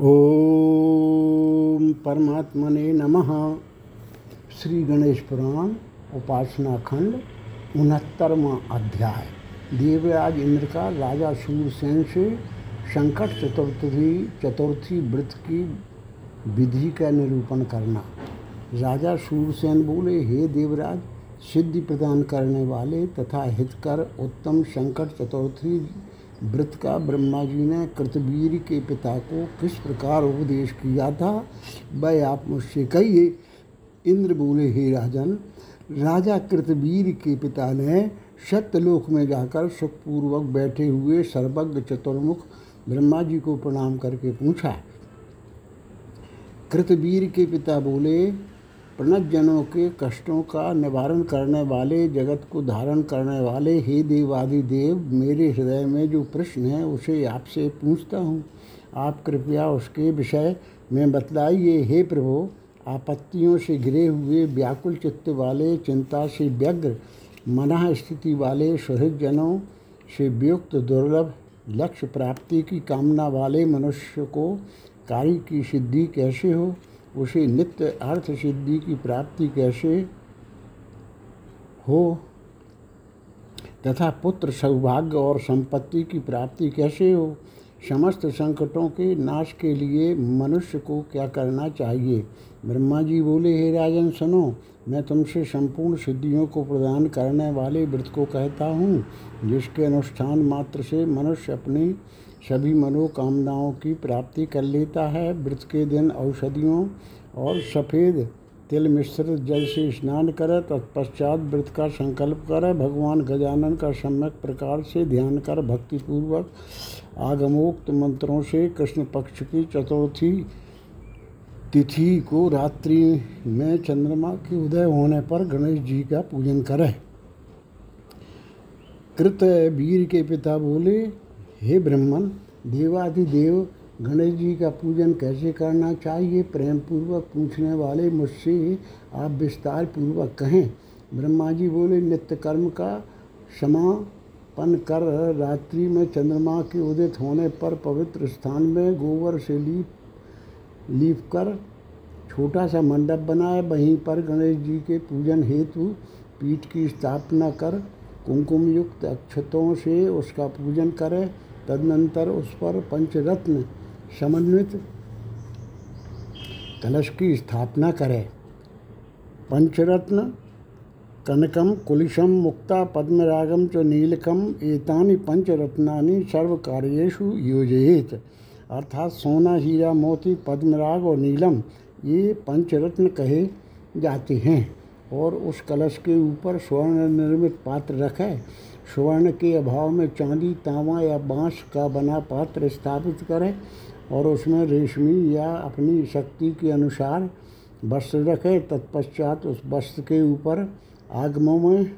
ओम परमात्मने नमः। श्री गणेश पुराण, उपासना खंड, उनहत्तरवा अध्याय। देवराज इंद्र का राजा सूरसेन से संकट चतुर्थी चतुर्थी व्रत की विधि का निरूपण करना। राजा सूरसेन बोले, हे देवराज, सिद्धि प्रदान करने वाले तथा हितकर उत्तम संकट चतुर्थी व्रत का ब्रह्मा जी ने कृतवीर के पिता को किस प्रकार उपदेश किया था? वह आप मुझसे कहिए। इंद्र बोले, हे राजन, राजा कृतवीर के पिता ने सत्यलोक में जाकर सुखपूर्वक बैठे हुए सर्वज्ञ चतुर्मुख ब्रह्मा जी को प्रणाम करके पूछा। कृतवीर के पिता बोले प्रणत जनों के कष्टों का निवारण करने वाले, जगत को धारण करने वाले हे देवादि देव, मेरे हृदय में जो प्रश्न है, उसे आपसे पूछता हूँ। आप कृपया उसके विषय में बतलाइए। हे प्रभु, आपत्तियों से घिरे हुए व्याकुल चित्त वाले, चिंता से व्यग्र मना स्थिति वाले सुहृद जनों से व्युक्त, दुर्लभ लक्ष्य प्राप्ति की कामना वाले मनुष्य को कार्य की सिद्धि कैसे हो? उसे नित्य अर्थ सिद्धि की प्राप्ति कैसे हो? तथा पुत्र सौभाग्य और संपत्ति की प्राप्ति कैसे हो? समस्त संकटों के नाश के लिए मनुष्य को क्या करना चाहिए? ब्रह्मा जी बोले, हे राजन, सुनो, मैं तुमसे संपूर्ण सिद्धियों को प्रदान करने वाले व्रत को कहता हूँ, जिसके अनुष्ठान मात्र से मनुष्य अपनी सभी मनोकामनाओं की प्राप्ति कर लेता है व्रत के दिन औषधियों और सफ़ेद तिल मिश्रित जल से स्नान करे, तत्पश्चात व्रत का संकल्प करे, भगवान गजानन का सम्यक प्रकार से ध्यान कर भक्तिपूर्वक आगमोक्त मंत्रों से कृष्ण पक्ष की चतुर्थी तिथि को रात्रि में चंद्रमा के उदय होने पर गणेश जी का पूजन करे। कृत वीर के पिता बोले हे ब्रह्मन देवाधिदेव गणेश जी का पूजन कैसे करना चाहिए? प्रेम पूर्वक पूछने वाले मुझसे आप विस्तार पूर्वक कहें। ब्रह्मा जी बोले नित्य कर्म का समापन कर रात्रि में चंद्रमा के उदित होने पर पवित्र स्थान में गोबर से लीप लीप कर छोटा सा मंडप बनाए। वहीं पर गणेश जी के पूजन हेतु पीठ की स्थापना कर कुमकुम युक्त अक्षतों से उसका पूजन करें। तदनंतर उस पर पंचरत्न समन्वित कलश की स्थापना करें। पंचरत्न, कनकम, कुलिशम, मुक्ता, पद्मरागम च नीलकम, एतानि पंचरत्नानि सर्व कार्येषु योजयेत। अर्थात सोना, हीरा, मोती, पद्मराग और नीलम, ये पंचरत्न कहे जाते हैं और उस कलश के ऊपर स्वर्ण निर्मित पात्र रखें। स्वर्ण के अभाव में चांदी, तांबा या बाँस का बना पात्र स्थापित करें और उसमें रेशमी या अपनी शक्ति के अनुसार वस्त्र रखें। तत्पश्चात उस वस्त्र के ऊपर आगमों में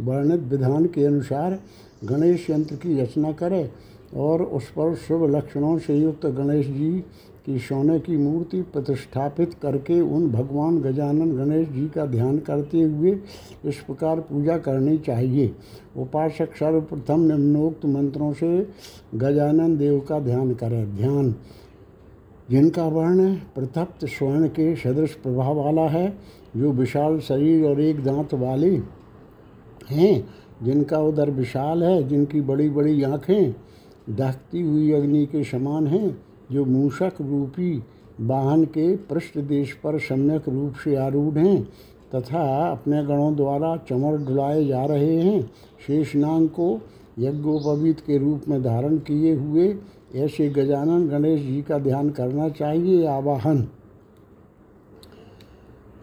वर्णित विधान के अनुसार गणेश यंत्र की रचना करें और उस पर शुभ लक्षणों से युक्त गणेश जी की सोने की मूर्ति प्रतिष्ठापित करके उन भगवान गजानन गणेश जी का ध्यान करते हुए इस प्रकार पूजा करनी चाहिए। उपासक सर्वप्रथम निम्नोक्त मंत्रों से गजानन देव का ध्यान करें। ध्यान जिनका वर्ण प्रथप्त स्वर्ण के सदृश प्रभाव वाला है, जो विशाल शरीर और एक दांत वाले हैं, जिनका उदर विशाल है, जिनकी बड़ी बड़ी आँखें दहती हुई अग्नि के समान हैं जो मूषक रूपी वाहन के पृष्ठ देश पर सम्यक रूप से आरूढ़ हैं तथा अपने गणों द्वारा चमर डुलाए जा रहे हैं, शेषनांग को यज्ञोपवीत के रूप में धारण किए हुए ऐसे गजानन गणेश जी का ध्यान करना चाहिए आवाहन।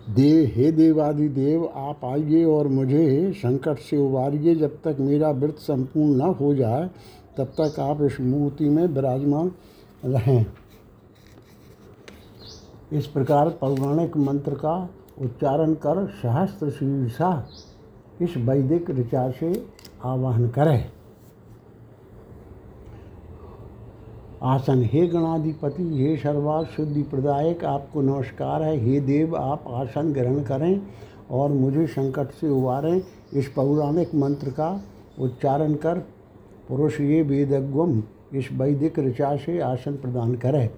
देव हे देवादि देव, आप आइए और मुझे संकट से उबारिए। जब तक मेरा व्रत संपूर्ण न हो जाए, तब तक आप इस मूर्ति में विराजमान रहें। इस प्रकार पौराणिक मंत्र का उच्चारण कर सहस्त्र शीर्षा इस वैदिक ऋचा से आवाहन करें। आसन हे गणाधिपति, हे सर्वा शुद्धि प्रदायक, आपको नमस्कार है। हे देव, आप आसन ग्रहण करें और मुझे संकट से उबारें। इस पौराणिक मंत्र का उच्चारण कर पुरुष ये वेदज्ञम इस वैदिक ऋचा से आसन प्रदान करें।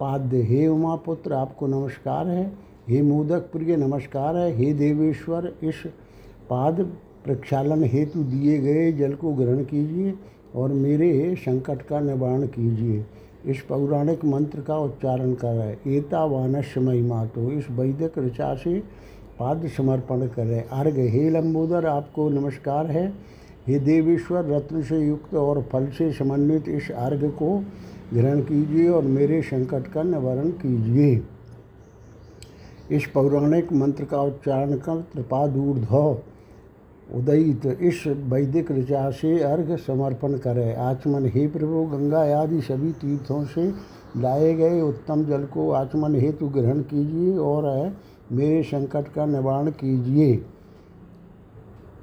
पाद्य, हे उमापुत्र आपको नमस्कार है। हे मोदक प्रिय, नमस्कार है। हे देवेश्वर, इस पाद प्रक्षालन हेतु दिए गए जल को ग्रहण कीजिए और मेरे संकट का निवारण कीजिए। इस पौराणिक मंत्र का उच्चारण करें। एता वानस्य महिमा तो इस वैदिक ऋचा से पाद समर्पण करें। अर्घ हे लंबोदर, आपको नमस्कार है। हे देवेश्वर, रत्न से युक्त और फल से समन्वित इस अर्घ को ग्रहण कीजिए और मेरे संकट का निवारण कीजिए। इस पौराणिक मंत्र का उच्चारण कर त्रिपादूर्ध उदयित इस वैदिक ऋचा से अर्घ समर्पण करें। आचमन हे प्रभु, गंगा आदि सभी तीर्थों से लाए गए उत्तम जल को आचमन हेतु ग्रहण कीजिए और मेरे संकट का निवारण कीजिए।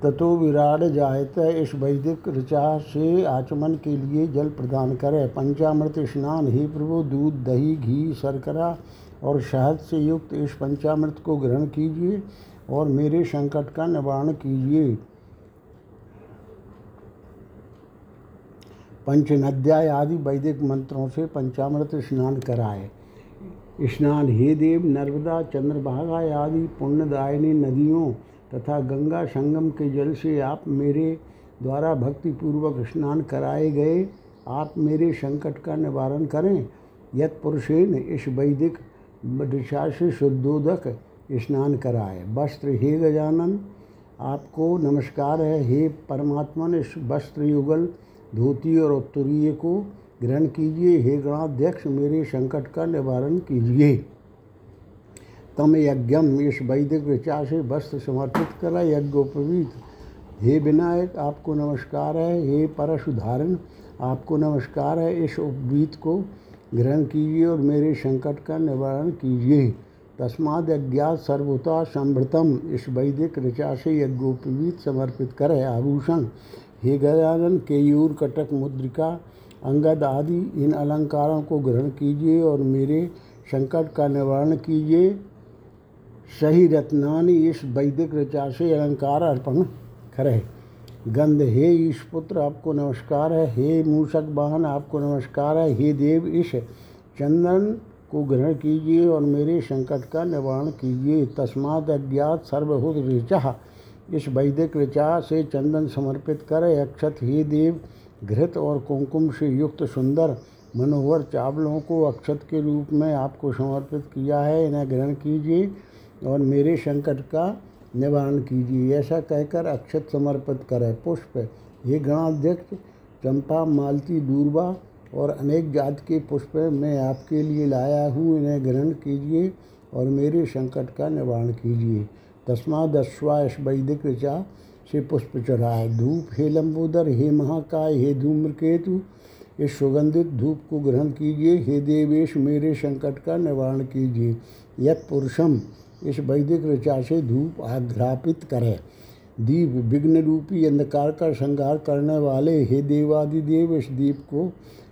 ततो विराट जायत इस वैदिक ऋचा, से आचमन के लिए जल प्रदान करें। पंचामृत स्नान ही प्रभु, दूध, दही, घी, शर्करा और शहद से युक्त इस पंचामृत को ग्रहण कीजिए और मेरे संकट का निवारण कीजिए। पंचनद्याय आदि वैदिक मंत्रों से पंचामृत स्नान कराए। स्नान हे देव, नर्मदा, चंद्रभागा आदि पुण्यदायिनी नदियों तथा गंगा संगम के जल से आप मेरे द्वारा भक्तिपूर्वक स्नान कराए गए, आप मेरे संकट का निवारण करें। यत पुरुषेन इस वैदिक दिशा से शुद्धोदक स्नान कराए। वस्त्र हे गजानन, आपको नमस्कार है। हे परमात्मा इस वस्त्र युगल, धोती और उत्तरीय को ग्रहण कीजिए। हे गणाध्यक्ष, मेरे संकट का निवारण कीजिए। तम यज्ञम, इस वैदिक ऋचा से वस्त्र समर्पित करा यज्ञोपवीत हे विनायक, आपको नमस्कार है। हे परशुधारण आपको नमस्कार है। इस उपवीत को ग्रहण कीजिए और मेरे संकट का निवारण कीजिए। तस्माद अज्ञात सर्वता संभृतम। इस वैदिक ऋचा से यज्ञोपवीत समर्पित करे। आभूषण, हे गजानन, केयूर, कटक, मुद्रिका, अंगद आदि, इन अलंकारों को ग्रहण कीजिए और मेरे संकट का निवारण कीजिए। सही रत्नानि इस वैदिक ऋचा से अलंकार अर्पण करे। गंध, हे ईश पुत्र, आपको नमस्कार है। हे मूषक वाहन आपको नमस्कार है। हे देव इस चंदन को ग्रहण कीजिए और मेरे संकट का निवारण कीजिए। तस्मात अज्ञात सर्वभूत ऋचा, इस वैदिक ऋचा से चंदन समर्पित कर। अक्षत, हे देव, घृत और कुमकुम से युक्त सुंदर, मनोहर चावलों को अक्षत के रूप में आपको समर्पित किया है। इन्हें ग्रहण कीजिए। और मेरे संकट का निवारण कीजिए। ऐसा कहकर अक्षत समर्पित करें। पुष्प, ये गणाध्यक्ष, चंपा, मालती दूरबा और अनेक जात के पुष्प मैं आपके लिए लाया हूँ। इन्हें ग्रहण कीजिए और मेरे संकट का निवारण कीजिए। तस्माद अश्वाश वैदिक ऋचा से पुष्प चढ़ाए। धूप हे लंबोदर, हे महाकाय, हे धूम्रकेतु, इस सुगंधित धूप को ग्रहण कीजिए। हे देवेश, मेरे संकट का निवारण कीजिए। यत पुरुषम इस वैदिक ऋचा से धूप आघ्रापित करें। दीप विघ्न रूपी अंधकार का श्रृंगार करने वाले, हे देवादिदेव इस दीप को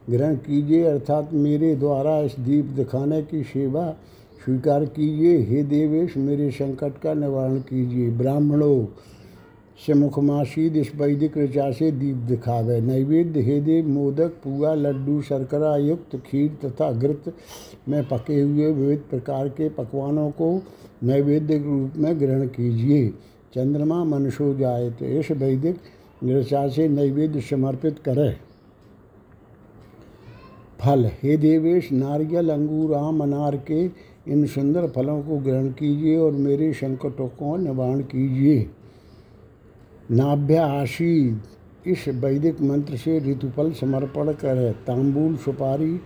ग्रहण कीजिए, अर्थात मेरे द्वारा इस दीप दिखाने की सेवा स्वीकार कीजिए। हे देवेश, मेरे संकट का निवारण कीजिए। ब्राह्मणों से मुखमाशीद इस वैदिक ऋचा से दीप दिखावे। नैवेद्य हे देव मोदक पुआ लड्डू शर्करा युक्त खीर तथा घृत में पके हुए विविध प्रकार के पकवानों को नैवेद्य रूप में ग्रहण कीजिए। चंद्रमा मनुष्यो जाए तो इस वैदिक ऋचा से नैवेद्य समर्पित करें। फल हे देवेश, नारियल, अंगूर, आम, अनार के इन सुंदर फलों को ग्रहण कीजिए और मेरे संकटों को निवारण कीजिए। नाभ्या इस वैदिक मंत्र से ऋतुफल समर्पण करें। तांबूल, सुपारी,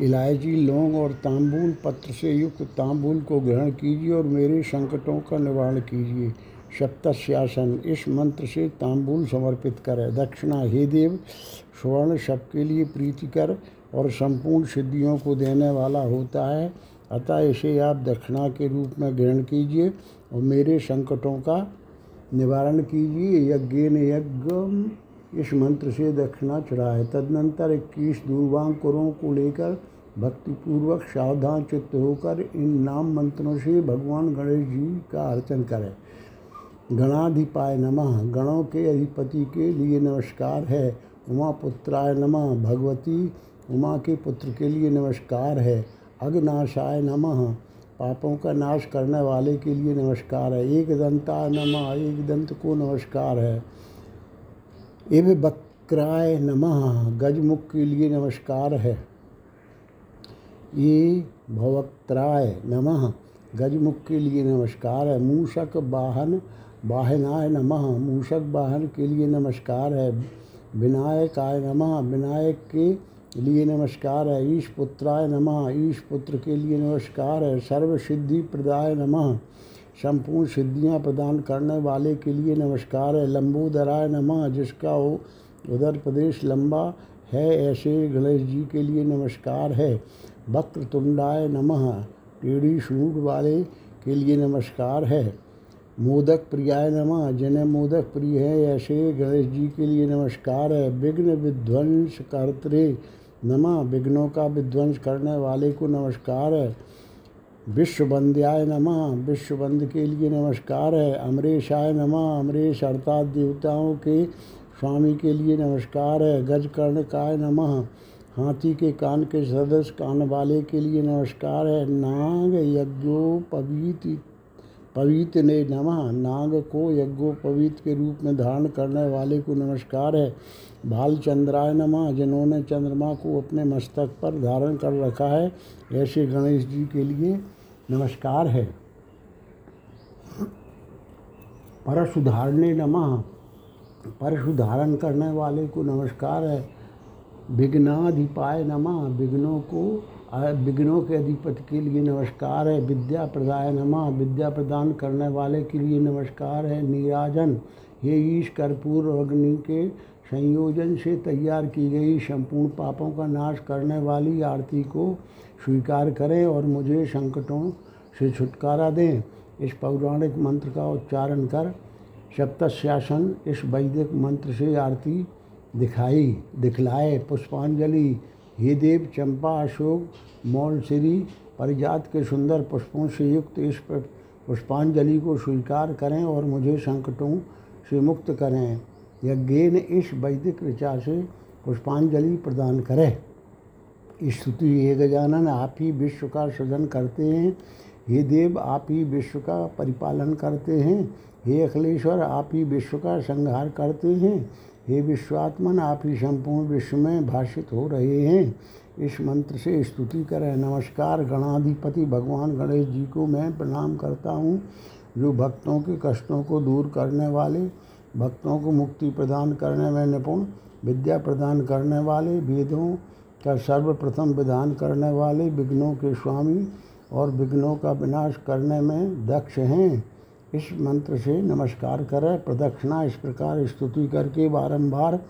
इलायची, लौंग और तांबूल पत्र से युक्त तांबूल को ग्रहण कीजिए और मेरे संकटों का निवारण कीजिए। सप्तश्यासन इस मंत्र से तांबूल समर्पित करें। दक्षिणा, हे देव, स्वर्ण सबके लिए प्रीतिकर और संपूर्ण सिद्धियों को देने वाला होता है। अतः इसे आप दक्षिणा के रूप में ग्रहण कीजिए और मेरे संकटों का निवारण कीजिए यज्ञ ने यज्ञ। इस मंत्र से दक्षिणा चढ़ाए। तदनंतर इक्कीस दूर्वांकुरों को लेकर भक्तिपूर्वक सावधान चित्त होकर इन नाम मंत्रों से भगवान गणेश जी का अर्चन करें। गणाधिपाय नमः। गणों के अधिपति के लिए नमस्कार है। उमा पुत्राय नमः। भगवती उमा के पुत्र के लिए नमस्कार है। अग्नाशाय नमः। पापों का नाश करने वाले के लिए नमस्कार है। एक दंता नमः एक दंत को नमस्कार है। एव बक्राय नमः, गजमुख के लिए नमस्कार है। ये भवक्त्राय नमः, गजमुख के लिए नमस्कार है। मूषक वाहन वाहनाय नमः, मूषक वाहन के लिए नमस्कार है। विनायकाय नमः, विनायक के लिए नमस्कार है, ईश पुत्राय नमः, ईश पुत्र के लिए नमस्कार है सर्व सिद्धि प्रदाय नमः, संपूर्ण सिद्धियाँ प्रदान करने वाले के लिए नमस्कार है, लंबोदराय नमः, जिसका हो उधर प्रदेश लंबा है, ऐसे गणेश जी के लिए नमस्कार है, वक्रतुंडाय नमः, टेढ़ी शूट वाले के लिए नमस्कार है, मोदक प्रियाय नमः जिन्हें मोदक प्रिय है, ऐसे गणेश जी के लिए नमस्कार है, विघ्न विध्वंस कर्तरे नमः। विघ्नों का विध्वंस करने वाले को नमस्कार है। विश्वबंध्याय नमः। विश्वबंध के लिए नमस्कार है। अमरेशाय नमः। अमरेश अर्थात देवताओं के स्वामी के लिए नमस्कार है। गजकर्ण काय नमः। हाथी के कान के सदस्य कान वाले के लिए नमस्कार है। नाग यज्ञोपवीत पवित ने नमः। नाग को यज्ञोपवीत के रूप में धारण करने वाले को नमस्कार है। भालचंद्राय नमा जिन्होंने चंद्रमा को अपने मस्तक पर धारण कर रखा है, ऐसे गणेश जी के लिए नमस्कार है। परशुधारणे नमः। परशुधारण करने वाले को नमस्कार है। विघ्नाधिपाय नमः। विघ्नों को, विघ्नों के अधिपति के लिए नमस्कार है। विद्या प्रदाय नमः। विद्या प्रदान करने वाले के लिए नमस्कार है। नीराजन ये ईश कर्पूर अग्नि के संयोजन से तैयार की गई संपूर्ण पापों का नाश करने वाली आरती को स्वीकार करें और मुझे संकटों से छुटकारा दें। इस पौराणिक मंत्र का उच्चारण कर सप्तश्यासन इस वैदिक मंत्र से आरती दिखाई, दिखलाए। पुष्पांजलि, हे देव चंपा, अशोक मौलश्री परिजात के सुंदर पुष्पों से युक्त इस पुष्पांजलि को स्वीकार करें और मुझे संकटों से मुक्त करें। यज्ञेन इस वैदिक विचार से पुष्पांजलि प्रदान करें। स्तुति हे गजानन आप ही विश्व का सृजन करते हैं। हे देव, आप ही विश्व का परिपालन करते हैं। हे अखिलेश्वर, आप ही विश्व का संहार करते हैं। हे विश्वात्मन, आप ही संपूर्ण विश्व में भाषित हो रहे हैं। इस मंत्र से स्तुति करें। नमस्कार, गणाधिपति भगवान गणेश जी को मैं प्रणाम करता हूँ। जो भक्तों के कष्टों को दूर करने वाले भक्तों को मुक्ति प्रदान करने में निपुण, विद्या प्रदान करने वाले, वेदों का सर्वप्रथम विधान करने वाले, विघ्नों के स्वामी और विघ्नों का विनाश करने में दक्ष हैं। इस मंत्र से नमस्कार करें, प्रदक्षिणा इस प्रकार स्तुति करके बारंबार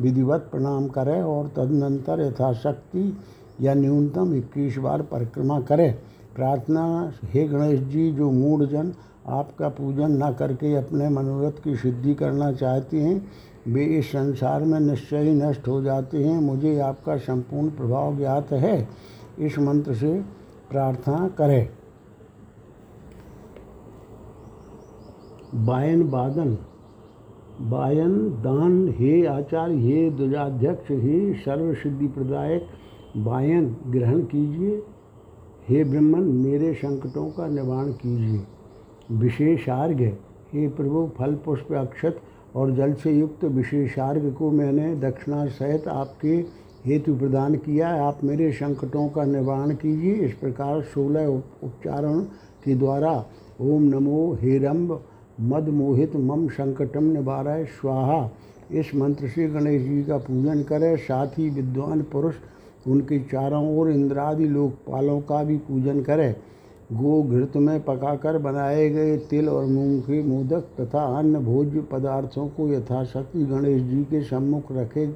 विधिवत प्रणाम करें और तदनंतर यथाशक्ति या न्यूनतम इक्कीस बार परिक्रमा करें। प्रार्थना, हे गणेश जी, जो मूढ़ जन आपका पूजन न करके अपने मनोरथ की सिद्धि करना चाहते हैं, वे इस संसार में निश्चय ही नष्ट हो जाते हैं। मुझे आपका संपूर्ण प्रभाव ज्ञात है। इस मंत्र से प्रार्थना करें। बायन बादन, बायन दान हे आचार्य, हे ध्वजाध्यक्ष हे सर्व सिद्धि प्रदायक बायन ग्रहण कीजिए। हे ब्रह्मन, मेरे संकटों का निवारण कीजिए। विशेषार्घ्य। हे प्रभु फल पुष्प अक्षत और जल से युक्त विशेषार्घ्य को मैंने दक्षिणा सहित आपके हेतु प्रदान किया आप मेरे संकटों का निवारण कीजिए। इस प्रकार सोलह उपचारण के द्वारा ओम नमो हेरम्ब मद मोहित मम संकटम निवारय स्वाहा। इस मंत्र से गणेश जी का पूजन करें। साथ ही विद्वान पुरुष, उनके चारों ओर इंद्रादि लोकपालों का भी पूजन करें। गो घृत में पकाकर बनाए गए तिल और मूंग के मोदक तथा अन्य भोज्य पदार्थों को यथाशक्ति गणेश जी के सम्मुख रखे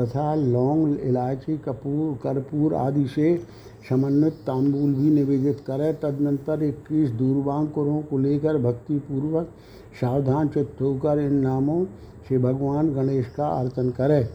तथा लौंग, इलायची, कपूर, कर्पूर आदि से समन्वित तांबूल भी निवेदित करें। तदनंतर इक्कीस दूरवांकुरों को लेकर भक्तिपूर्वक सावधान चित्त होकर इन नामों से भगवान गणेश का अर्चन करें।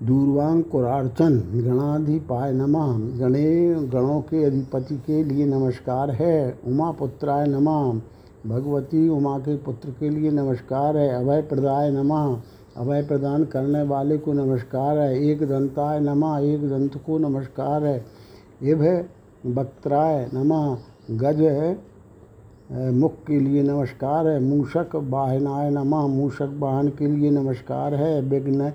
दूरवांकुरार्चन, गणाधिपाय नमः, गणे गणों के अधिपति के लिए नमस्कार है उमा पुत्राय नमः, भगवती उमा के पुत्र के लिए नमस्कार है, अभय प्रदाय नमः, अभय प्रदान करने वाले को नमस्कार है, एक दंताय नमः, एक दंत को नमस्कार है, इभ वक्त्राय नमः, गज मुख के लिए नमस्कार है, मूषक वाहनाय नमः, मूषक वाहन के लिए नमस्कार है, विघ्न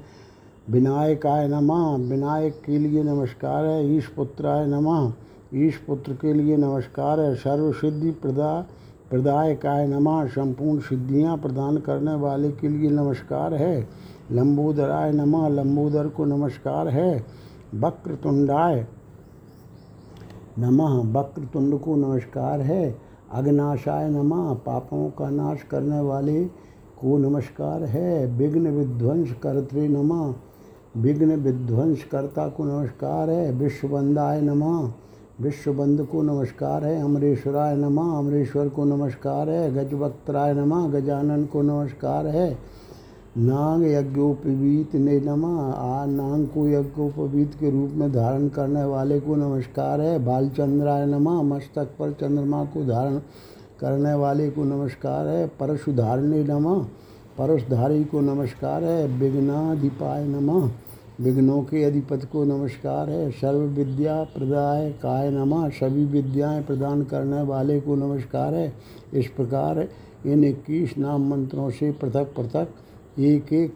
विनायकाय नमः। विनायक के लिए नमस्कार है। ईश पुत्राय नमः। ईश पुत्र के लिए नमस्कार है। सर्व सिद्धि प्रदा, प्रदायकाय नमः। संपूर्ण सिद्धियाँ प्रदान करने वाले के लिए नमस्कार है। लंबोदराय नमः। लंबोदर को नमस्कार है। वक्रतुंडाय नमः। वक्रतुंड को नमस्कार है। अग्नाशाय नमः। पापों का नाश करने वाले को नमस्कार है। विघ्न विध्वंस कर्तृ नमः। विघ्न विध्वंस कर्ता को नमस्कार है। विश्वबंदाय नमः। विश्वबंद को नमस्कार है। अमरेश्वराय नमः। अमरेश्वर को नमस्कार है। गजवक्त्राय नमः। गजानन को नमस्कार है। नाग यज्ञोपवीत ने नमः। आ नांग को यज्ञोपवीत के रूप में धारण करने वाले को नमस्कार है। बालचंद्राय नमः। मस्तक पर चंद्रमा को धारण करने वाले को नमस्कार है। परशुधारणे नमः। परशधारी को नमस्कार है। विघ्नाधिपाय नमः। विघ्नों के अधिपति को नमस्कार है, सर्व विद्या प्रदाय काय नमा, सभी विद्याएँ प्रदान करने वाले को नमस्कार है। इस प्रकार इन इक्कीस नाम मंत्रों से पृथक पृथक, एक एक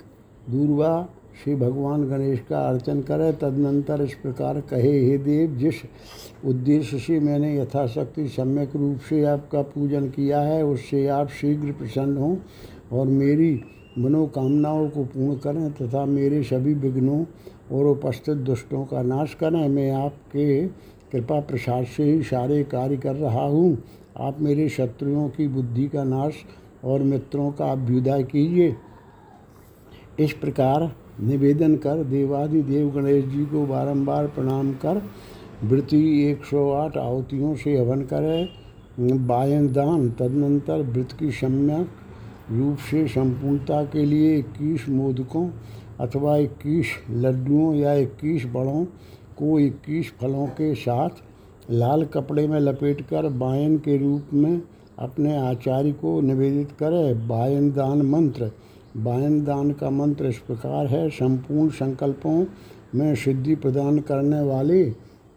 दूरवा श्री भगवान गणेश का अर्चन करें। तदनंतर इस प्रकार कहे, हे देव, जिस उद्देश्य से मैंने यथाशक्ति सम्यक रूप से आपका पूजन किया है, उससे आप शीघ्र प्रसन्न हों और मेरी मनोकामनाओं को पूर्ण करें तथा मेरे सभी विघ्नों और उपस्थित दुष्टों का नाश करें। मैं आपके कृपा प्रसाद से ही सारे कार्य कर रहा हूँ। आप मेरे शत्रुओं की बुद्धि का नाश और मित्रों का अभ्युदय कीजिए। इस प्रकार निवेदन कर देवादि देव गणेश जी को बारंबार प्रणाम कर वृत्ति 108 आहुतियों से हवन करें। बायन दान, तदनंतर वृत्त की सम्यक रूप से संपूर्णता के लिए इक्कीस मोदकों अथवा इक्कीस लड्डुओं या इक्कीस बड़ों को इक्कीस फलों के साथ लाल कपड़े में लपेटकर बायन के रूप में अपने आचार्य को निवेदित करें। बायन दान मंत्र। बायन दान का मंत्र इस प्रकार है, संपूर्ण संकल्पों में सिद्धि प्रदान करने वाले,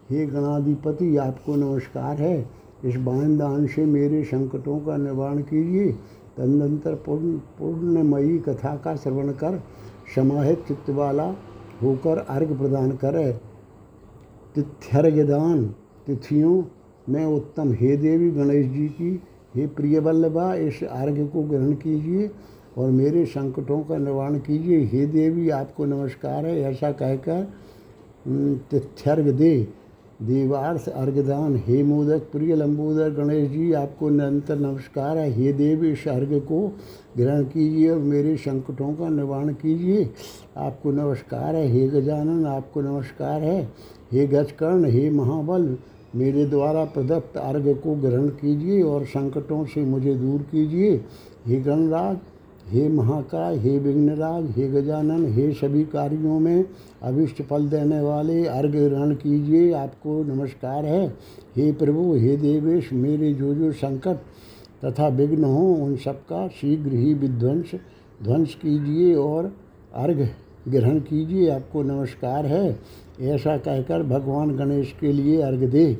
हे गणाधिपति, आपको नमस्कार है। इस बायन दान से मेरे संकटों का निवारण कीजिए। तदनंतर पूर्ण, पूर्णमयी कथा का श्रवण कर समाहित चित्त वाला होकर अर्घ प्रदान करे। तिथ्यर्घदान तिथियों में उत्तम। हे देवी गणेश जी की, हे प्रिय वल्लभा, इस अर्घ को ग्रहण कीजिए और मेरे संकटों का निवारण कीजिए। हे देवी, आपको नमस्कार है, ऐसा कहकर तिथ्यर्घ दे। देवार्थ अर्घदान। हे मोदक, प्रिय लंबोदर, गणेश जी, आपको निरंतर नमस्कार है। हे देव, इस अर्घ को ग्रहण कीजिए और मेरे संकटों का निवारण कीजिए। आपको नमस्कार है। हे गजानन, आपको नमस्कार है। हे गजकर्ण, हे महाबल, मेरे द्वारा प्रदत्त अर्घ को ग्रहण कीजिए और संकटों से मुझे दूर कीजिए। हे गणराज हे महाकाय, हे विघ्नराज, हे गजानन, हे सभी कार्यों में अभिष्ट फल देने वाले अर्घ ग्रहण कीजिए। आपको नमस्कार है। हे प्रभु, हे देवेश, मेरे जो जो संकट तथा विघ्न हों, उन सबका शीघ्र ही विध्वंस, ध्वंस कीजिए और अर्घ ग्रहण कीजिए। आपको नमस्कार है। ऐसा कहकर भगवान गणेश के लिए अर्घ दे।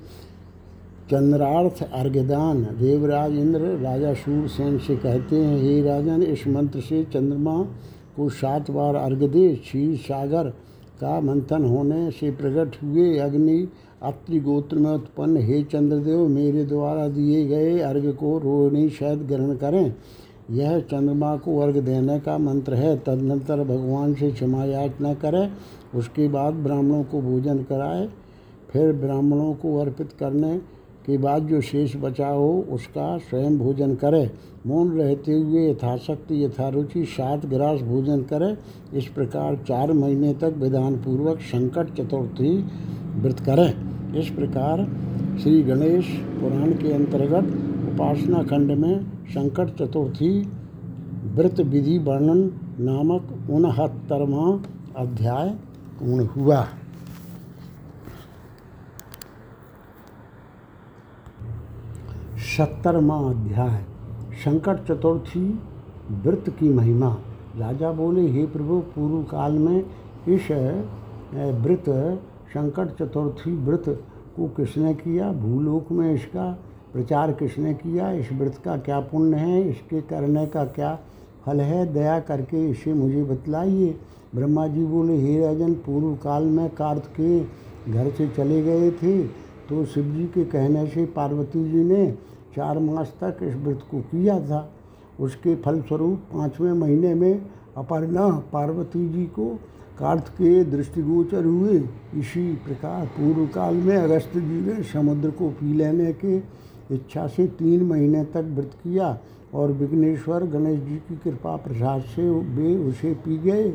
चंद्रार्थ अर्घदान देवराज इंद्र, राजा सूरसेन से कहते हैं, हे राजन इस मंत्र से चंद्रमा को सात बार अर्घ दे। क्षीर सागर का मंथन होने से प्रकट हुए अग्नि, अत्रि गोत्र में उत्पन्न। हे चंद्रदेव, मेरे द्वारा दिए गए अर्घ को रोहिणी शायद ग्रहण करें। यह चंद्रमा को अर्घ देने का मंत्र है। तदनंतर भगवान से क्षमा याचना करें। उसके बाद ब्राह्मणों को भोजन कराए। फिर ब्राह्मणों को अर्पित करने के बाद जो शेष बचा हो, उसका स्वयं भोजन करे। मौन रहते हुए यथाशक्ति यथारुचि सात ग्रास भोजन करे। इस प्रकार चार महीने तक विधान पूर्वक संकट चतुर्थी व्रत करें। इस प्रकार श्री गणेश पुराण के अंतर्गत उपासना खंड में संकट चतुर्थी व्रत विधि वर्णन नामक उनहत्तरवा अध्याय पूर्ण हुआ। सत्तरवा अध्याय। संकट चतुर्थी, व्रत की महिमा। राजा बोले, हे प्रभु पूर्व काल में इस व्रत संकट चतुर्थी व्रत को किसने किया? भूलोक में इसका प्रचार किसने किया? इस व्रत का क्या पुण्य है? इसके करने का क्या फल है? दया करके इसे मुझे बतलाइए। ब्रह्मा जी बोले, हे राजन पूर्व काल में कार्तिकेय घर से चले गए थे तो शिव जी के कहने से पार्वती जी ने चार मास तक इस व्रत को किया था। उसके फलस्वरूप पाँचवें महीने में अपर्णा पार्वती जी को कार्तिकेय दृष्टिगोचर हुए। इसी प्रकार पूर्व काल में अगस्त जी ने समुद्र को पी लेने के इच्छा से तीन महीने तक व्रत किया और विघ्नेश्वर गणेश जी की कृपा प्रसाद से वे उसे पी गए।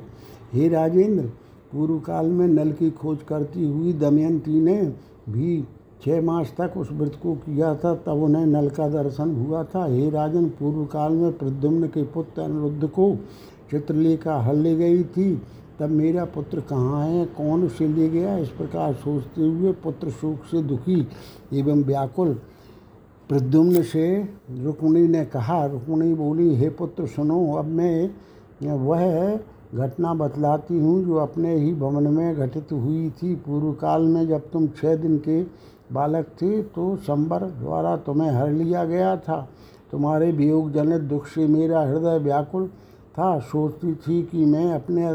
हे राजेंद्र पूर्व काल में नल की खोज करती हुई दमयंती ने भी छः मास तक उस व्रत को किया था, तब उन्हें नल का दर्शन हुआ था। हे राजन पूर्व काल में प्रद्युम्न के पुत्र अनिरुद्ध को चित्रलेखा हल ले गई थी। तब मेरा पुत्र कहाँ है? कौन उसे ले गया? इस प्रकार सोचते हुए पुत्र शोक से दुखी एवं व्याकुल। प्रद्युम्न से रुक्मणी ने कहा, रुक्मणी बोली, हे पुत्र, सुनो, अब मैं वह घटना बतलाती हूँ जो अपने ही भवन में घटित हुई थी। पूर्व काल में जब तुम छः दिन के बालक थे तो संबर द्वारा तुम्हें हर लिया गया था। तुम्हारे वियोग जनित दुख से मेरा हृदय व्याकुल था। सोचती थी कि मैं अपने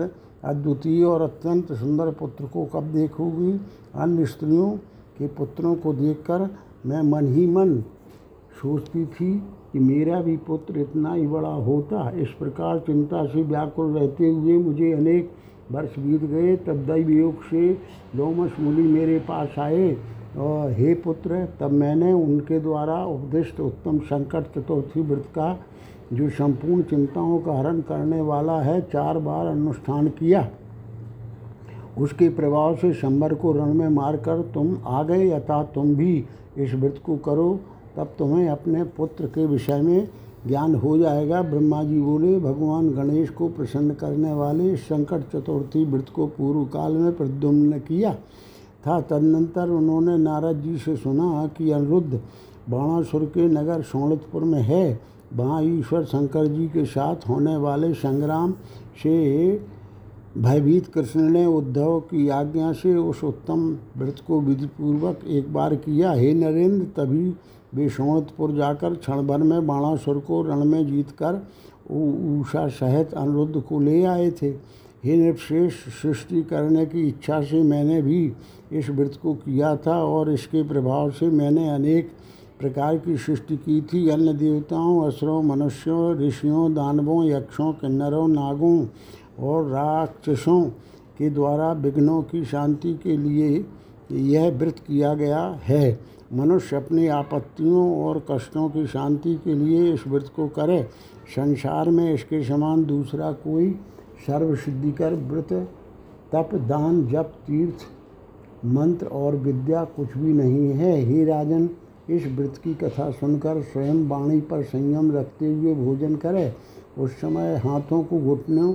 अद्वितीय और अत्यंत सुंदर पुत्र को कब देखूँगी। अन्य स्त्रियों के पुत्रों को देखकर मैं मन ही मन सोचती थी कि मेरा भी पुत्र इतना ही बड़ा होता। इस प्रकार चिंता से व्याकुल रहते हुए मुझे अनेक वर्ष बीत गए। तब दैवयोग से लोमस मुनि मेरे पास आए। हे पुत्र, तब मैंने उनके द्वारा उपदिष्ट उत्तम संकट चतुर्थी व्रत का, जो संपूर्ण चिंताओं का हरण करने वाला है, चार बार अनुष्ठान किया। उसके प्रभाव से शंबर को रण में मारकर तुम आ गए अतः तुम भी इस व्रत को करो, तब तुम्हें अपने पुत्र के विषय में ज्ञान हो जाएगा। ब्रह्मा जी बोले, भगवान गणेश को प्रसन्न करने वाले संकट चतुर्थी व्रत को पूर्व काल में प्रद्युम्न किया। था। तदनंतर उन्होंने नारद जी से सुना कि अनिरुद्ध बाणासुर के नगर सोणितपुर में है। वहाँ ईश्वर शंकर जी के साथ होने वाले संग्राम से भयभीत कृष्ण ने उद्धव की आज्ञा से उस उत्तम व्रत को विधिपूर्वक एक बार किया। हे नरेंद्र, तभी वे सोणतपुर जाकर क्षण भर में बाणासुर को रण में जीतकर उषा सहित अनिरुद्ध को ले आए थे। हे सृष्टि करने की इच्छा से मैंने भी इस व्रत को किया था और इसके प्रभाव से मैंने अनेक प्रकार की सृष्टि की थी। अन्य देवताओं, असुरों, मनुष्यों, ऋषियों, दानवों, यक्षों, किन्नरों, नागों और राक्षसों के द्वारा विघ्नों की शांति के लिए यह व्रत किया गया है। मनुष्य अपनी आपत्तियों और कष्टों की शांति के लिए इस व्रत को करे। संसार में इसके समान दूसरा कोई सर्वसिद्धिकर व्रत, तप, दान, जप, तीर्थ, मंत्र और विद्या कुछ भी नहीं है। हे राजन, इस व्रत की कथा सुनकर स्वयं वाणी पर संयम रखते हुए भोजन करे। उस समय हाथों को घुटनों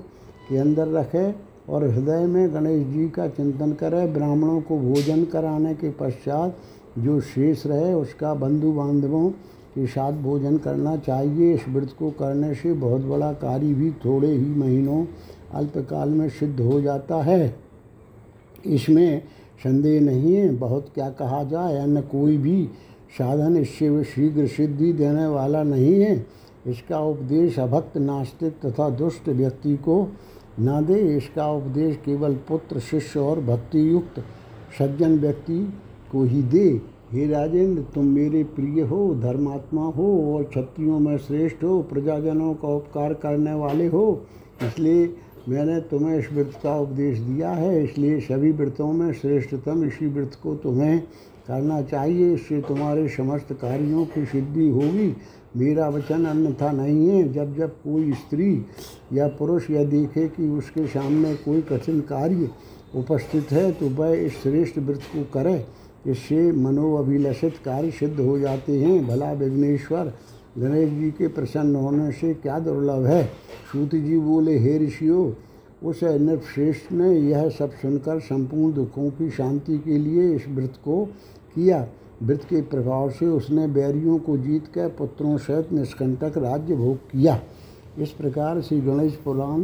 के अंदर रखे और हृदय में गणेश जी का चिंतन करें। ब्राह्मणों को भोजन कराने के पश्चात जो शेष रहे, उसका बंधु बांधवों के साथ भोजन करना चाहिए। इस व्रत को करने से बहुत बड़ा कार्य भी थोड़े ही महीनों अल्पकाल में सिद्ध हो जाता है। इसमें संदेह नहीं है, बहुत क्या कहा जाए, अन्य कोई भी साधन इससे शीघ्र सिद्धि देने वाला नहीं है। इसका उपदेश अभक्त, नास्तिक तथा दुष्ट व्यक्ति को न दे। इसका उपदेश केवल पुत्र, शिष्य और भक्ति युक्त सज्जन व्यक्ति को ही दे। हे राजेंद्र, तुम मेरे प्रिय हो, धर्मात्मा हो और क्षत्रियों में श्रेष्ठ हो, प्रजाजनों का उपकार करने वाले हो। इसलिए मैंने तुम्हें इस व्रत का उपदेश दिया है, इसलिए सभी व्रतों में श्रेष्ठतम इसी व्रत को तुम्हें करना चाहिए। इससे तुम्हारे समस्त कार्यों की सिद्धि होगी। मेरा वचन अन्यथा नहीं है। जब जब कोई स्त्री या पुरुष यह देखे कि उसके सामने कोई कठिन कार्य उपस्थित है तो वह इस श्रेष्ठ व्रत को करे। इससे मनोअभिलषित कार्य सिद्ध हो जाते हैं। भला विघ्नेश्वर गणेश जी के प्रसन्न होने से क्या दुर्लभ है? सूत जी बोले, हे ऋषियों, उस नृपश्रेष्ठ ने यह सब सुनकर संपूर्ण दुखों की शांति के लिए इस व्रत को किया। व्रत के प्रभाव से उसने बैरियों को जीत कर पुत्रों सहित निष्कंटक राज्य भोग किया। इस प्रकार श्री गणेश पुराण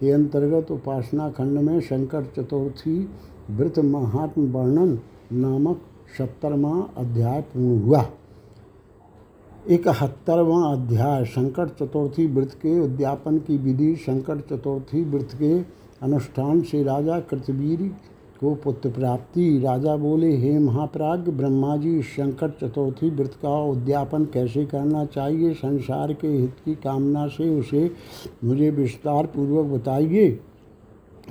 के अंतर्गत उपासना खंड में शंकर चतुर्थी व्रत महात्म वर्णन नामक सत्तरवा अध्याय पूर्ण हुआ। इकहत्तरवां अध्याय शंकर चतुर्थी व्रत के उद्यापन की विधि शंकर चतुर्थी व्रत के अनुष्ठान से राजा कृतवीर को पुत्र प्राप्ति। राजा बोले, हे महाप्राग, ब्रह्मा जी शंकर चतुर्थी व्रत का उद्यापन कैसे करना चाहिए? संसार के हित की कामना से उसे मुझे विस्तार पूर्वक बताइए।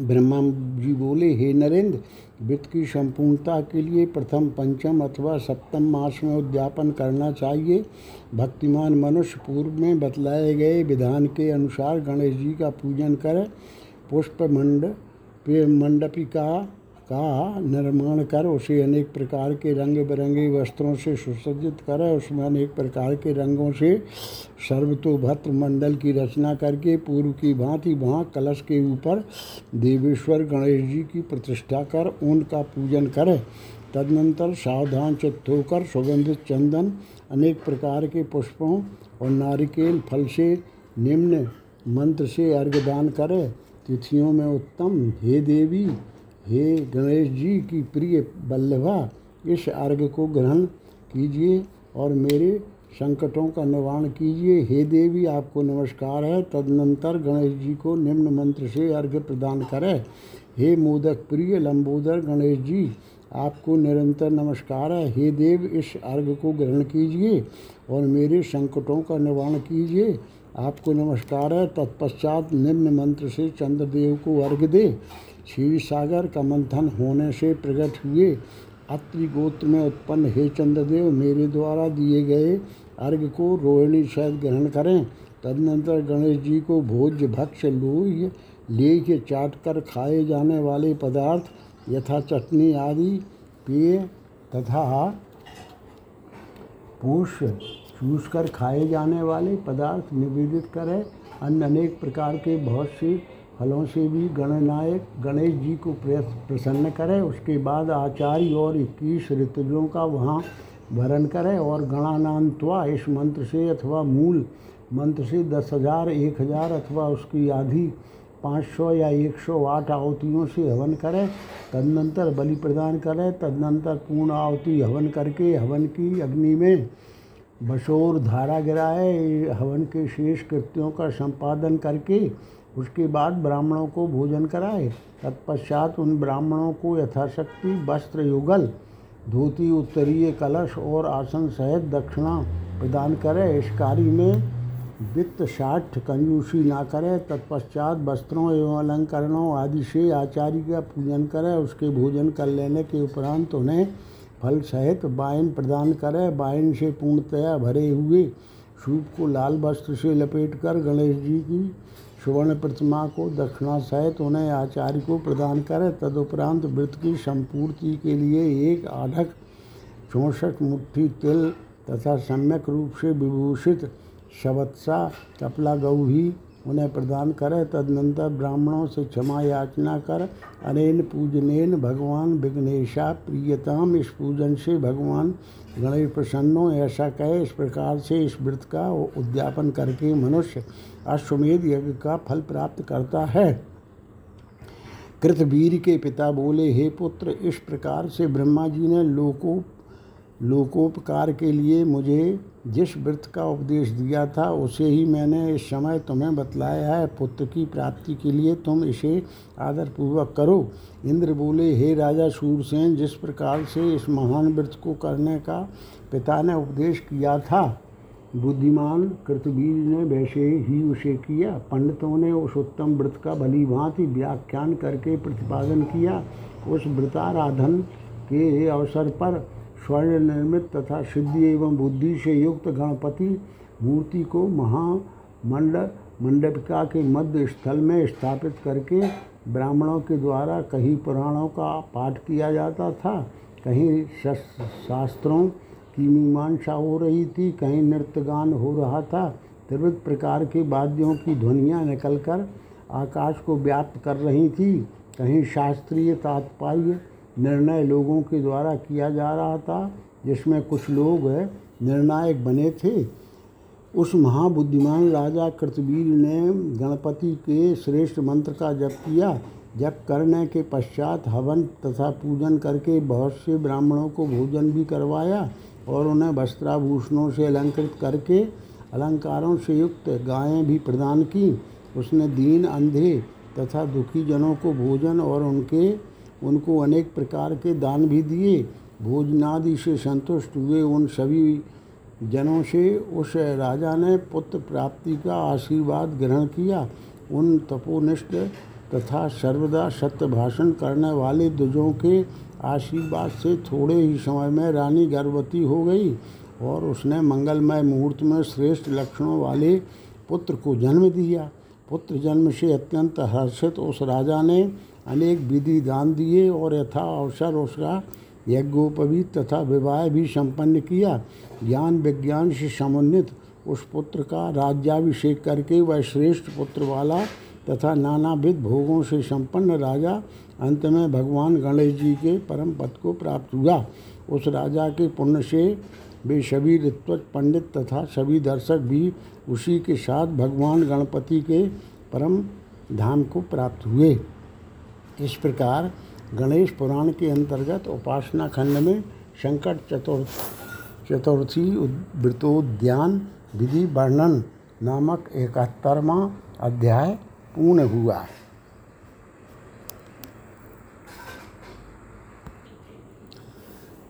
ब्रह्मा जी बोले, हे नरेंद्र व्रत की संपूर्णता के लिए प्रथम, पंचम अथवा सप्तम मास में उद्यापन करना चाहिए। भक्तिमान मनुष्य पूर्व में बतलाए गए विधान के अनुसार गणेश जी का पूजन करें। पुष्प मंड मंडपिका का निर्माण कर, उसे अनेक प्रकार के रंग बिरंगे वस्त्रों से सुसज्जित कर, उसमें अनेक प्रकार के रंगों से सर्वतोभत्र मंडल की रचना करके, पूर्व की भांति वहाँ कलश के ऊपर देवेश्वर गणेश जी की प्रतिष्ठा कर, उनका पूजन करे। तदनंतर सावधान चित्त होकर सुगंधित चंदन, अनेक प्रकार के पुष्पों और नारिकेल फल से निम्न मंत्र से अर्घदान करें। तिथियों में उत्तम, हे देवी हे गणेश जी की प्रिय बल्लभा, इस अर्घ को ग्रहण कीजिए और मेरे संकटों का निवारण कीजिए। हे देवी, आपको नमस्कार है। तदनंतर गणेश जी को निम्न मंत्र से अर्घ प्रदान करें। हे मोदक प्रिय लंबोदर गणेश जी, आपको निरंतर नमस्कार है। हे देव, इस अर्घ को ग्रहण कीजिए और मेरे संकटों का निवारण कीजिए। आपको नमस्कार है। तत्पश्चात निम्न मंत्र से चंद्रदेव को अर्घ दे। क्षीर सागर का मंथन होने से प्रकट हुए। अत्रि गोत्र में उत्पन्न हे चंद्रदेव, मेरे द्वारा दिए गए अर्घ को रोहिणी सहित ग्रहण करें। तदनंतर गणेश जी को भोज्य भक्ष लोह ले के चाट कर खाए जाने वाले पदार्थ यथा चटनी आदि, पेय तथा पोष चूस कर खाए जाने वाले पदार्थ निवेदित करें। अन्य अनेक प्रकार के बहुत से फलों से भी गणनायक गणेश जी को प्रसन्न करें। उसके बाद आचार्य और इक्कीस ऋतुजों का वहाँ भरण करें और गणानांतवा इस मंत्र से अथवा मूल मंत्र से दस हज़ार, एक हज़ार अथवा उसकी आधी पाँच सौ या एक सौ आठ आहुतियों से हवन करें। तदनंतर बलि प्रदान करें। तदनंतर पूर्ण आहुति हवन करके हवन की अग्नि में बशोर धारा गिराए हवन के शेष कृत्यों का संपादन करके उसके बाद ब्राह्मणों को भोजन कराए। तत्पश्चात उन ब्राह्मणों को यथाशक्ति, वस्त्र, युगल, धोती, उत्तरीय कलश और आसन सहित दक्षिणा प्रदान करे। इस कार्य में वित्त, साठ, कंजूसी ना करे। तत्पश्चात वस्त्रों एवं अलंकरणों आदि से आचार्य का पूजन करे। उसके भोजन कर लेने के उपरांत उन्हें फल सहित बाइन प्रदान करे, बाइन से पूर्णतया भरे हुए सूप को लाल वस्त्र से लपेट कर गणेश जी की सुवर्ण प्रतिमा को दक्षिणा सहित उन्हें आचार्य को प्रदान करें। तदुपरांत व्रत की संपूर्ति के लिए एक आधक चौंसठ मुट्ठी तिल तथा सम्यक रूप से विभूषित शवत्सा कपला गौही उन्हें प्रदान करे, तदनंतर ब्राह्मणों से क्षमा याचना कर, अनेन पूजनेन भगवान विघ्नेशा प्रियताम, इस पूजन से भगवान गणेश प्रसन्नो ऐसा कहे, इस प्रकार से इस व्रत का उद्यापन करके मनुष्य अश्वमेध यज्ञ का फल प्राप्त करता है। कृतवीर के पिता बोले, हे पुत्र, इस प्रकार से ब्रह्मा जी ने लोको लोकोपकार के लिए मुझे जिस व्रत का उपदेश दिया था, उसे ही मैंने इस समय तुम्हें बतलाया है। पुत्र की प्राप्ति के लिए तुम इसे आदरपूर्वक करो। इंद्र बोले, हे राजा सूरसेन, जिस प्रकार से इस महान व्रत को करने का पिता ने उपदेश किया था, बुद्धिमान कृतवीर ने वैसे ही उसे किया। पंडितों ने उस उत्तम व्रत का भली भांति व्याख्यान करके प्रतिपादन किया। उस व्रताराधन के अवसर पर स्वर्ण निर्मित तथा सिद्धि एवं बुद्धि से युक्त गणपति मूर्ति को महामंडप मंडपिका के मध्य स्थल में स्थापित करके ब्राह्मणों के द्वारा कहीं पुराणों का पाठ किया जाता था। कहीं शास्त्रों की मीमांसा हो रही थी, कहीं नृत्यगान हो रहा था। त्रिविध प्रकार के वाद्यों की ध्वनियाँ निकलकर आकाश को व्याप्त कर रही थी। कहीं शास्त्रीय तात्पर्य निर्णय लोगों के द्वारा किया जा रहा था, जिसमें कुछ लोग निर्णायक बने थे। उस महाबुद्धिमान राजा कृतवीर ने गणपति के श्रेष्ठ मंत्र का जप किया। जप करने के पश्चात हवन तथा पूजन करके बहुत से ब्राह्मणों को भोजन भी करवाया और उन्हें वस्त्राभूषणों से अलंकृत करके अलंकारों से युक्त गायें भी प्रदान की। उसने दीन अंधे तथा दुखी जनों को भोजन और उनके उनको अनेक प्रकार के दान भी दिए। भोजनादि से संतुष्ट हुए उन सभी जनों से उस राजा ने पुत्र प्राप्ति का आशीर्वाद ग्रहण किया। उन तपोनिष्ठ तथा सर्वदा सत्य भाषण करने वाले दुजों के आशीर्वाद से थोड़े ही समय में रानी गर्भवती हो गई और उसने मंगलमय मुहूर्त में श्रेष्ठ लक्षणों वाले पुत्र को जन्म दिया। पुत्र जन्म से अत्यंत हर्षित उस राजा ने अनेक विधि दान दिए और यथा अवसर उसका यज्ञोपवीत तथा विवाह भी संपन्न किया। ज्ञान विज्ञान से समन्वित उस पुत्र का राज्याभिषेक करके वह श्रेष्ठ पुत्र वाला तथा नानाविध भोगों से संपन्न राजा अंत में भगवान गणेश जी के परम पद को प्राप्त हुआ। उस राजा के पुण्य से वे सभी ऋत्वज पंडित तथा सभी दर्शक भी उसी के साथ भगवान गणपति के परम धाम को प्राप्त हुए। इस प्रकार गणेश पुराण के अंतर्गत उपासना खंड में संकट चतुर्थ, चतुर्थी व्रतोद्यान विधि वर्णन नामक इकहत्तरवा अध्याय पूर्ण हुआ। है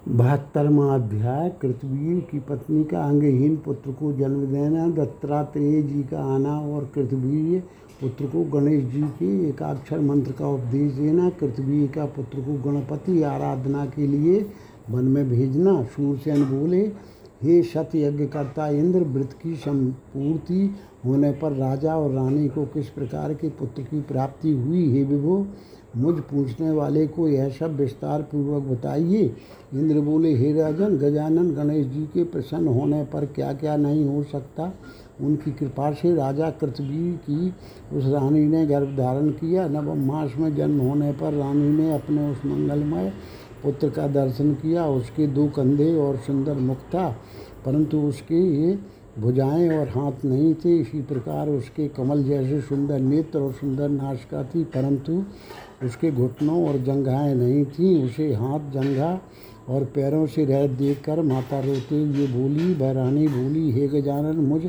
बहत्तरवा अध्याय, कृतवीर की पत्नी का अंगहीन पुत्र को जन्म देना, दत्तात्रेय जी का आना और कृतवीर पुत्र को गणेश जी के एकाक्षर मंत्र का उपदेश देना कृतवीर का पुत्र को गणपति आराधना के लिए वन में भेजना सूरसेन बोले। हे सत यज्ञकर्ता इंद्र व्रत की संपूर्ति होने पर राजा और रानी को किस प्रकार के पुत्र की प्राप्ति हुई? हे विभो, मुझ पूछने वाले को यह सब विस्तार पूर्वक बताइए। इंद्र बोले, हे राजन, गजानन, गणेश जी के प्रसन्न होने पर क्या क्या नहीं हो सकता? उनकी कृपा से राजा कृतवीर की उस रानी ने गर्भ धारण किया। नवम मास में जन्म होने पर रानी ने अपने उस मंगलमय पुत्र का दर्शन किया। उसके दो कंधे और सुंदर मुख था, परंतु उसके ये भुजाएँ और हाथ नहीं थे। इसी प्रकार उसके कमल जैसे सुंदर नेत्र और सुंदर नाशका थी, परंतु उसके घुटनों और जंघाएँ नहीं थीं। उसे हाथ, जंघा और पैरों से रह देख कर माता रोते हुए बोली, बहरानी बोली, हे गजानन, मुझ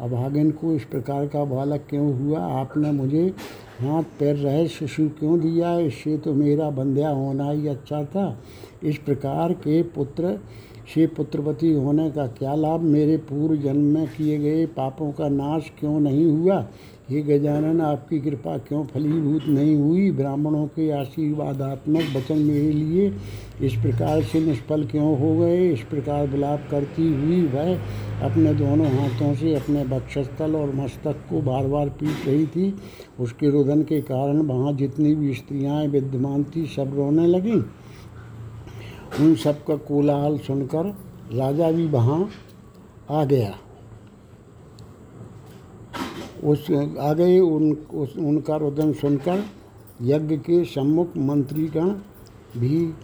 अभागिन को इस प्रकार का बालक क्यों हुआ? आपने मुझे हाथ पैर रहे शिशु क्यों दिया? इससे तो मेरा बंध्या होना ही अच्छा था। इस प्रकार के पुत्र से पुत्रवती, होने का क्या लाभ? मेरे पूर्व जन्म में किए गए पापों का नाश क्यों नहीं हुआ? ये गजानन, आपकी कृपा क्यों फलीभूत नहीं हुई? ब्राह्मणों के आशीर्वादात्मक वचन मेरे लिए इस प्रकार से निष्फल क्यों हो गए? इस प्रकार विलाप करती हुई वह अपने दोनों हाथों से अपने वक्षस्थल और मस्तक को बार बार पीट रही थी। उसके रुदन के कारण वहाँ जितनी भी स्त्रियाँ विद्यमान थी, सब रोने लगीं। उन सब का कोलाहल सुनकर राजा भी वहाँ आ गया। उस आ गए उन, उस, उनका रुदन सुनकर यज्ञ के सम्मुख मंत्रीगण भी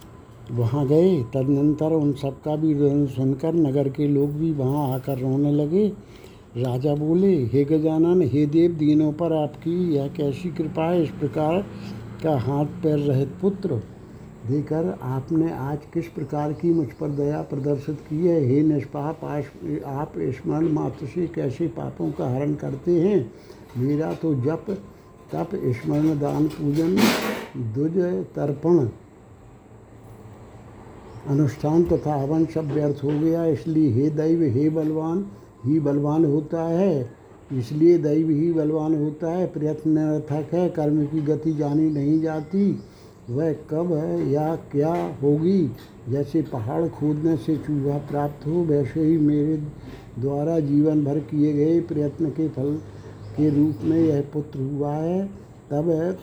वहाँ गए। तदनंतर उन सबका भी रुदन सुनकर नगर के लोग भी वहाँ आकर रोने लगे। राजा बोले, हे गजानन, हे देव, दीनों पर आपकी यह कैसी कृपा है? इस प्रकार का हाथ पैर रहित पुत्र देकर आपने आज किस प्रकार की मुझ पर दया प्रदर्शित की है? हे निष्पाप आप स्मरण मात्र से कैसे पापों का हरण करते हैं? मेरा तो जप, तप, स्मरण, दान, पूजन, दुज, तर्पण, अनुष्ठान तथा हवन सब व्यर्थ हो गया। इसलिए हे दैव, हे बलवान, ही बलवान होता है। इसलिए दैव, ही बलवान होता है। प्रयत्न निरर्थक है। कर्म की गति जानी नहीं जाती। वह कब है या क्या होगी? जैसे पहाड़ खोदने से चूहा प्राप्त हो, वैसे ही मेरे द्वारा जीवन भर किए गए प्रयत्न के फल के रूप में यह पुत्र हुआ है। तब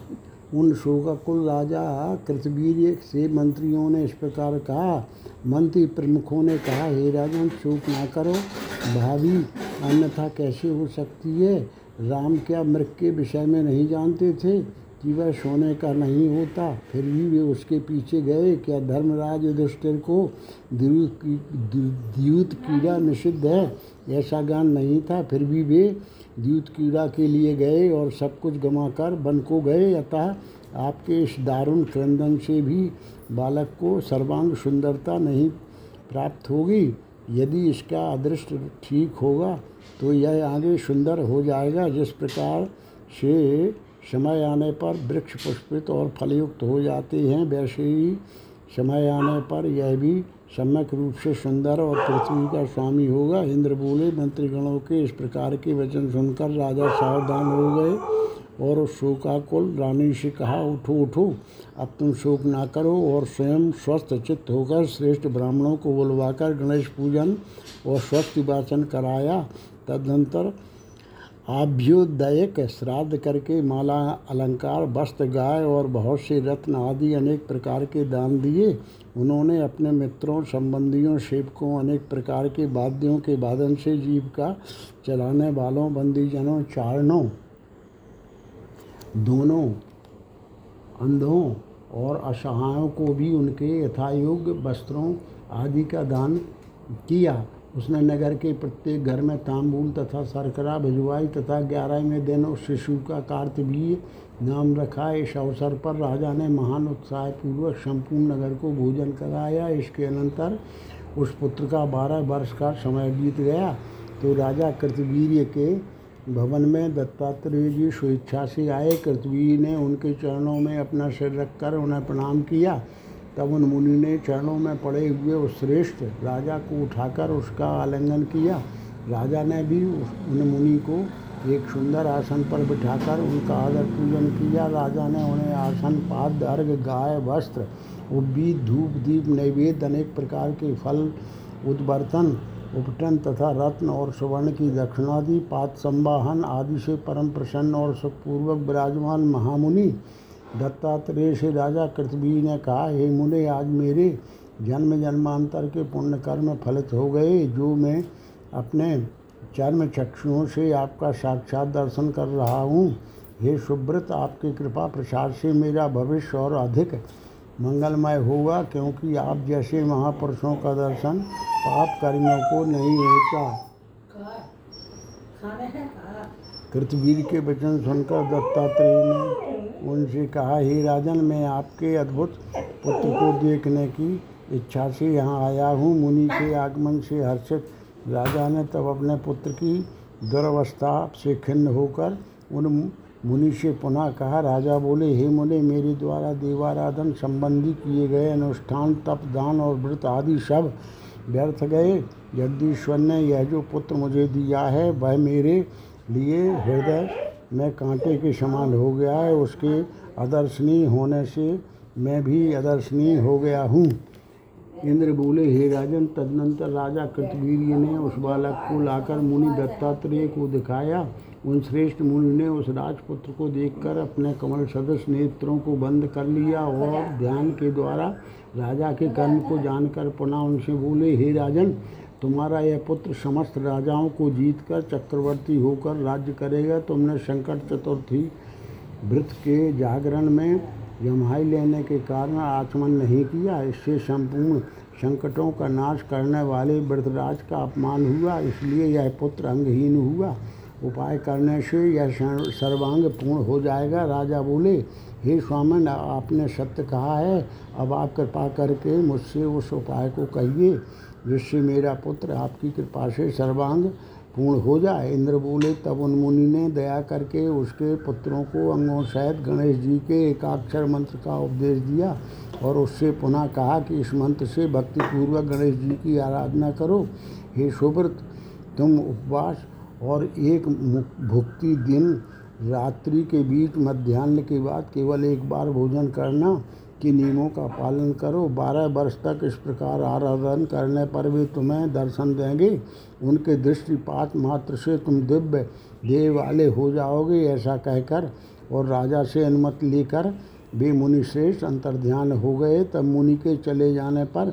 उन शोकाकुल राजा कृतवीर से मंत्रियों ने इस प्रकार कहा। मंत्री प्रमुखों ने कहा, हे राजन, शोक ना करो। भाभी, अन्यथा कैसे हो सकती है? राम क्या मृग के विषय में नहीं जानते थे? कि वह सोने का नहीं होता, फिर भी वे उसके पीछे गए। क्या धर्मराज युधिष्ठिर को द्यूत कीड़ा निषिद्ध है? ऐसा ज्ञान नहीं था। फिर भी वे द्यूत कीड़ा के लिए गए और सब कुछ गंवाकर वन को गए। अतः आपके इस दारुण क्रंदन से भी बालक को सर्वांग सुंदरता नहीं प्राप्त होगी। यदि इसका अदृष्ट ठीक होगा तो यह आगे सुंदर हो जाएगा। जिस प्रकार से समय आने पर वृक्ष पुष्पित और फलयुक्त हो जाते हैं। वैसे ही समय आने पर यह भी सम्यक रूप से सुंदर और पृथ्वी का स्वामी होगा। इंद्र बोले मंत्रीगणों के इस प्रकार के वचन सुनकर राजा सावधान हो गए और उस शोकाकुल रानी से कहा, उठो उठो, अब तुम शोक ना करो और स्वयं स्वस्थ चित्त होकर श्रेष्ठ ब्राह्मणों को बुलवाकर गणेश पूजन और स्वस्थ वाचन कराया। तदनंतर आभ्युदयक श्राद्ध करके माला, अलंकार, वस्त्र, गाय और बहुत से रत्न आदि अनेक प्रकार के दान दिए। उन्होंने अपने मित्रों, संबंधियों, सेवकों, अनेक प्रकार के वाद्यों के वादन से जीविका चलाने वालों, बंदीजनों, चारणों, दोनों अंधों और असहायों को भी उनके यथायोग्य वस्त्रों आदि का दान किया। उसने नगर के प्रत्येक घर में तांबूल तथा सरकरा भिजवाई तथा ग्यारहवें दिन उस शिशु का कार्तवीय नाम रखा। इस अवसर पर राजा ने महान उत्साहपूर्वक संपूर्ण नगर को भोजन कराया। इसके अनंतर उस पुत्र का बारह वर्ष का समय बीत गया। तो राजा कृतवीर्य के भवन में दत्तात्रेय जी स्वेच्छा से आए। कृतवीर ने उनके चरणों में अपना सिर रखकर उन्हें प्रणाम किया। तब उन मुनि ने चरणों में पड़े हुए उस श्रेष्ठ राजा को उठाकर उसका आलिंगन किया। राजा ने भी उन मुनि को एक सुंदर आसन पर बिठाकर उनका आदर पूजन किया। राजा ने उन्हें आसन, पाद, अर्घ, गाय, वस्त्र उद्वीद धूप, दीप, नैवेद्य, अनेक प्रकार के फल, उद्बर्तन, उपटन तथा रत्न और सुवर्ण की दक्षिणादि पात संवाहन आदि से परम प्रसन्न और सुखपूर्वक विराजमान महामुनि दत्तात्रेय से राजा कृतवी ने कहा हे मुने आज मेरे जन्म जन्मांतर के पुण्य कर्म फलित हो गए जो मैं अपने चर्म चक्षुओं से आपका साक्षात दर्शन कर रहा हूँ। हे सुब्रत आपकी कृपा प्रसाद से मेरा भविष्य और अधिक मंगलमय होगा क्योंकि आप जैसे महापुरुषों का दर्शन पाप कर्मियों को नहीं होता। कृतवीर के वचन सुनकर दत्तात्रेय ने उनसे कहा, हे राजन, मैं आपके अद्भुत पुत्र को देखने की इच्छा से यहाँ आया हूँ। मुनि के आगमन से हर्षित राजा ने तब अपने पुत्र की दुर्वस्था से खिन्न होकर उन मुनि से पुनः कहा, राजा बोले, हे मुनि, मेरे द्वारा देवाराधन संबंधी किए गए अनुष्ठान, तप, दान और व्रत आदि सब व्यर्थ गए। जगदीश्वर ने यह जो पुत्र मुझे दिया है, वह मेरे लिए हृदय में कांटे के समान हो गया है, उसके अदर्शनीय होने से मैं भी अदर्शनीय हो गया हूँ। इंद्र बोले, हे राजन, तदनंतर राजा कृतवीर्य ने उस बालक को लाकर मुनि दत्तात्रेय को दिखाया। उन श्रेष्ठ मुनि ने उस राजपुत्र को देखकर अपने कमल सदस्य नेत्रों को बंद कर लिया और ध्यान के द्वारा राजा के कर्म को जानकर पुनः उनसे बोले, हे राजन तुम्हारा यह पुत्र समस्त राजाओं को जीतकर चक्रवर्ती होकर राज्य करेगा। तुमने संकट चतुर्थी व्रत के जागरण में जमाई लेने के कारण आचमन नहीं किया। इससे संपूर्ण संकटों का नाश करने वाले व्रतराज का अपमान हुआ, इसलिए यह पुत्र अंगहीन हुआ। उपाय करने से यह सर्वांग पूर्ण हो जाएगा। राजा बोले, हे स्वामन, आपने सत्य कहा है। अब आप कृपा करके मुझसे उस उपाय को कहिए। जिससे मेरा पुत्र, आपकी कृपा से सर्वांग पूर्ण हो जाए। इंद्र बोले, तब उन मुनि ने दया करके उसके पुत्रों को अंगों सहित गणेश जी के एकाक्षर मंत्र का उपदेश दिया और उससे पुनः कहा कि इस मंत्र से भक्तिपूर्वक गणेश जी की आराधना करो। हे सुब्रत, तुम उपवास और एक भुक्ति दिन रात्रि के बीच मध्यान्ह के बाद केवल एक बार भोजन करना के नियमों का पालन करो। बारह वर्ष तक इस प्रकार आराधन करने पर भी तुम्हें दर्शन देंगे। उनके दृष्टिपात मात्र से तुम दिव्य देव वाले हो जाओगे, ऐसा कहकर और राजा से अनुमति लेकर वे मुनि श्रेष्ठ अंतर्ध्यान हो गए। तब मुनि के चले जाने पर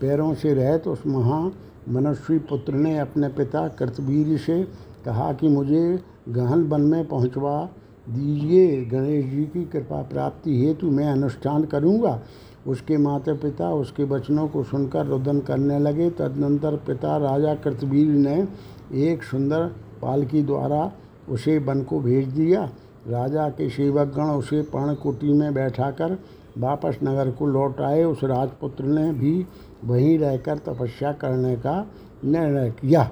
पैरों से रहत उस महा मनस्वी पुत्र ने अपने पिता कृतवीर से कहा कि मुझे गहन वन में पहुँचवा। दीजिए गणेश जी की कृपा प्राप्ति हेतु मैं अनुष्ठान करूँगा। उसके माता पिता उसके वचनों को सुनकर रुदन करने लगे। तदनंतर पिता राजा कृतवीर ने एक सुंदर पालकी द्वारा उसे वन को भेज दिया। राजा के सेवकगण उसे पर्णकुटी में बैठाकर वापस नगर को लौट आए। उस राजपुत्र ने भी वहीं रहकर तपस्या करने का निर्णय किया।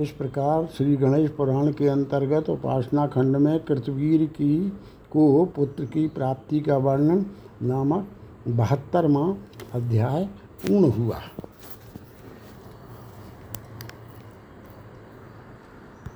इस प्रकार श्री गणेश पुराण के अंतर्गत उपासना खंड में कृतवीर की को पुत्र की प्राप्ति का वर्णन नामक बहत्तरवा अध्याय पूर्ण हुआ।